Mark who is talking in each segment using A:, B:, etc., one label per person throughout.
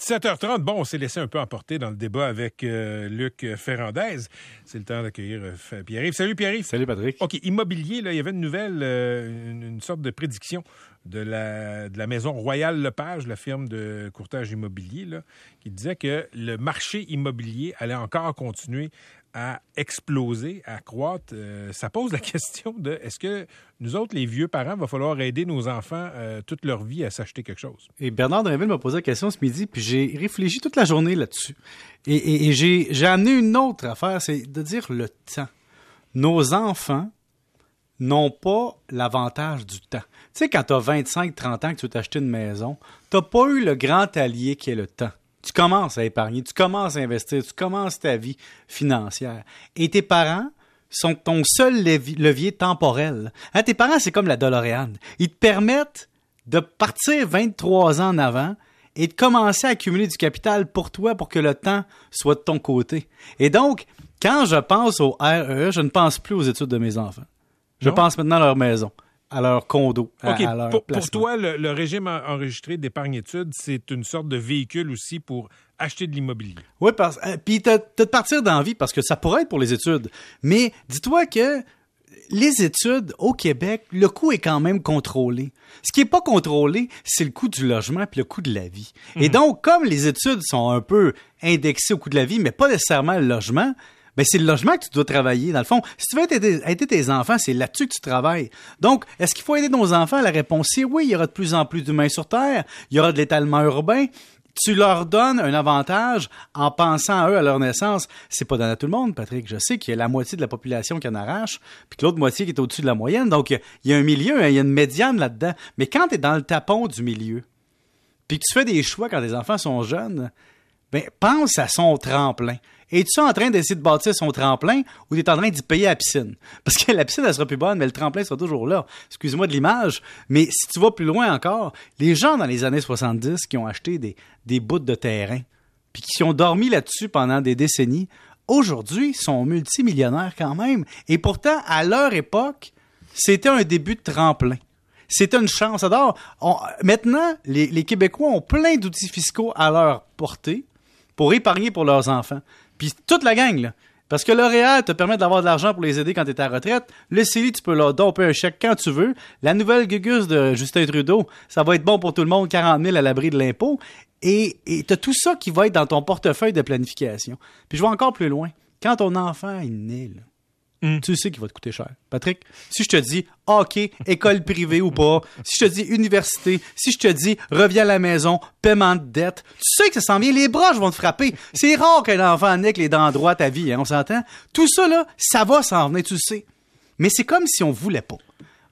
A: 17h30, bon, on s'est laissé un peu emporter dans le débat avec euh, Luc Ferrandez. C'est le temps d'accueillir euh, Pierre-Yves. Salut Pierre-Yves.
B: Salut Patrick.
A: OK, immobilier, là, il y avait une nouvelle, euh, une, une sorte de prédiction de la, maison Royal Lepage, la firme de courtage immobilier, qui disait que le marché immobilier allait encore continuer à exploser, à croître. Euh, ça pose la question de est-ce que nous autres, les vieux parents, va falloir aider nos enfants euh, toute leur vie à s'acheter quelque chose?
B: Et Bernard Drinville m'a posé la question ce midi, puis j'ai réfléchi toute la journée là-dessus. Et, et- j'ai amené une autre affaire, c'est de dire le temps. Nos enfants n'ont pas l'avantage du temps. Tu sais, quand tu as 25-30 ans que tu veux t'acheter une maison, tu pas eu le grand allié qui est le temps. Tu commences à épargner, tu commences à investir, tu commences ta vie financière. Et tes parents sont ton seul levi- levier temporel. Hein, tes parents, c'est comme la DeLorean. Ils te permettent de partir 23 ans en avant et de commencer à accumuler du capital pour toi pour que le temps soit de ton côté. Et donc, quand je pense au REE, je ne pense plus aux études de mes enfants. Je
A: Non?
B: pense maintenant à leur maison, à leur condo, à,
A: OK,
B: à leur
A: pour, toi, le, le régime en- enregistré d'épargne-études, c'est une sorte de véhicule aussi pour acheter de l'immobilier.
B: Oui, parce euh, puis t'as t'as de partir d'envie parce que ça pourrait être pour les études. Mais dis-toi que les études au Québec, le coût est quand même contrôlé. Ce qui est pas contrôlé, c'est le coût du logement puis le coût de la vie. Et donc, comme les études sont un peu indexées au coût de la vie, mais pas nécessairement le logement, ben c'est le logement que tu dois travailler. Dans le fond, si tu veux aider, aider tes enfants, c'est là-dessus que tu travailles. Donc, est-ce qu'il faut aider nos enfants? La réponse c'est oui. Il y aura de plus en plus d'humains sur Terre. Il y aura de l'étalement urbain tu leur donnes un avantage en pensant à eux à leur naissance. C'est pas donné à tout le monde, Patrick. Je sais qu'il y a la moitié de la population qui en arrache, puis que l'autre moitié qui est au-dessus de la moyenne. Donc, il y a un milieu, hein, il y a une médiane là-dedans. Mais quand tu es dans le tapon du milieu, puis que tu fais des choix quand tes enfants sont jeunes, ben, pense à son tremplin. Es-tu en train d'essayer de bâtir son tremplin ou tu es en train d'y payer la piscine? Parce que la piscine, elle sera plus bonne, mais le tremplin sera toujours là. Excuse-moi de l'image, mais si tu vas plus loin encore, les gens dans les années 70 qui ont acheté des, des bouts de terrain, puis qui ont dormi là-dessus pendant des décennies, aujourd'hui sont multimillionnaires quand même. Et pourtant, à leur époque, c'était un début de tremplin. C'était une chance. Alors, maintenant, les Québécois ont plein d'outils fiscaux à leur portée pour épargner pour leurs enfants. Puis toute la gang, là. Parce que l'Oréal te permet d'avoir de l'argent pour les aider quand tu es à retraite. Le CELI, tu peux leur domper un chèque quand tu veux. La nouvelle gugus de Justin Trudeau, ça va être bon pour tout le monde, 40 000 à l'abri de l'impôt. Et tu as tout ça qui va être dans ton portefeuille de planification. Puis je vais encore plus loin. Quand ton enfant est né, là,
A: Mm.
B: tu sais qu'il va te coûter cher. Patrick, si je te dis OK, école privée ou pas, si je te dis université, si je te dis reviens à la maison, paiement de dette, tu sais que ça s'en vient, les broches vont te frapper. C'est rare qu'un enfant naît les dents droites à vie, hein, on s'entend? Tout ça, ça va s'en venir, tu sais. Mais c'est comme si on voulait pas.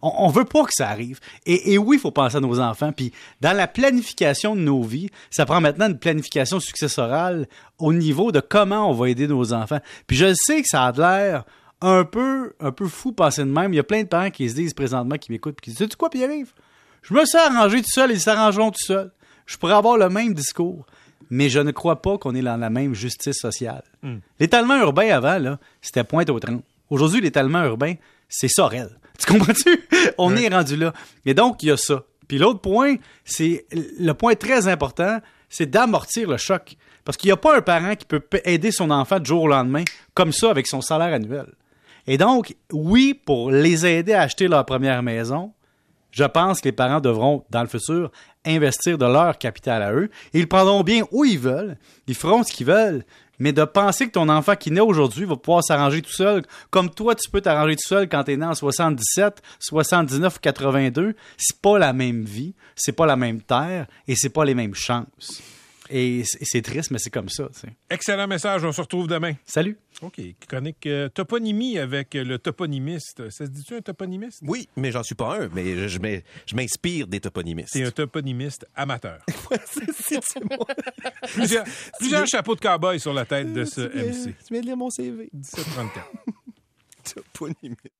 B: On, on veut pas que ça arrive. Et, et oui, il faut penser à nos enfants. Puis dans la planification de nos vies, ça prend maintenant une planification successorale au niveau de comment on va aider nos enfants. Puis je sais que ça a l'air un peu, un peu fou passer de même. Il y a plein de parents qui se disent présentement, qui m'écoutent, puis qui disent, sais-tu quoi, Pierre-Yves? Je me suis arrangé tout seul, ils s'arrangeront tout seuls. Je pourrais avoir le même discours, mais je ne crois pas qu'on est dans la même justice sociale. L'étalement urbain avant, là, c'était pointe au 30. Aujourd'hui, l'étalement urbain, c'est Sorel. Tu comprends-tu? On est rendu là. Et donc, il y a ça. Puis l'autre point, c'est le point très important, c'est d'amortir le choc. Parce qu'il n'y a pas un parent qui peut aider son enfant du jour au lendemain comme ça avec son salaire annuel. Et donc, oui, pour les aider à acheter leur première maison, je pense que les parents devront, dans le futur, investir de leur capital à eux. Ils prendront bien où ils veulent, ils feront ce qu'ils veulent. Mais de penser que ton enfant qui naît aujourd'hui va pouvoir s'arranger tout seul, comme toi, tu peux t'arranger tout seul quand tu es né en 77, 79 ou 82, c'est pas la même vie, c'est pas la même terre et c'est pas les mêmes chances. Et c'est triste, mais c'est comme ça.
A: Excellent message, on se retrouve demain.
B: Salut!
A: OK, chronique euh, toponymie avec euh, le toponymiste. Ça se dit-tu un toponymiste?
C: Oui, mais j'en suis pas un, mais je, je m'in- je m'inspire des toponymistes.
A: C'est un toponymiste amateur.
C: C'est- moi.
A: Plusieurs, plusieurs chapeaux de cow-boy sur la tête de ce
C: Tu viens-
A: MC.
C: Tu viens de lire mon CV.
A: 1734.
C: Toponymiste.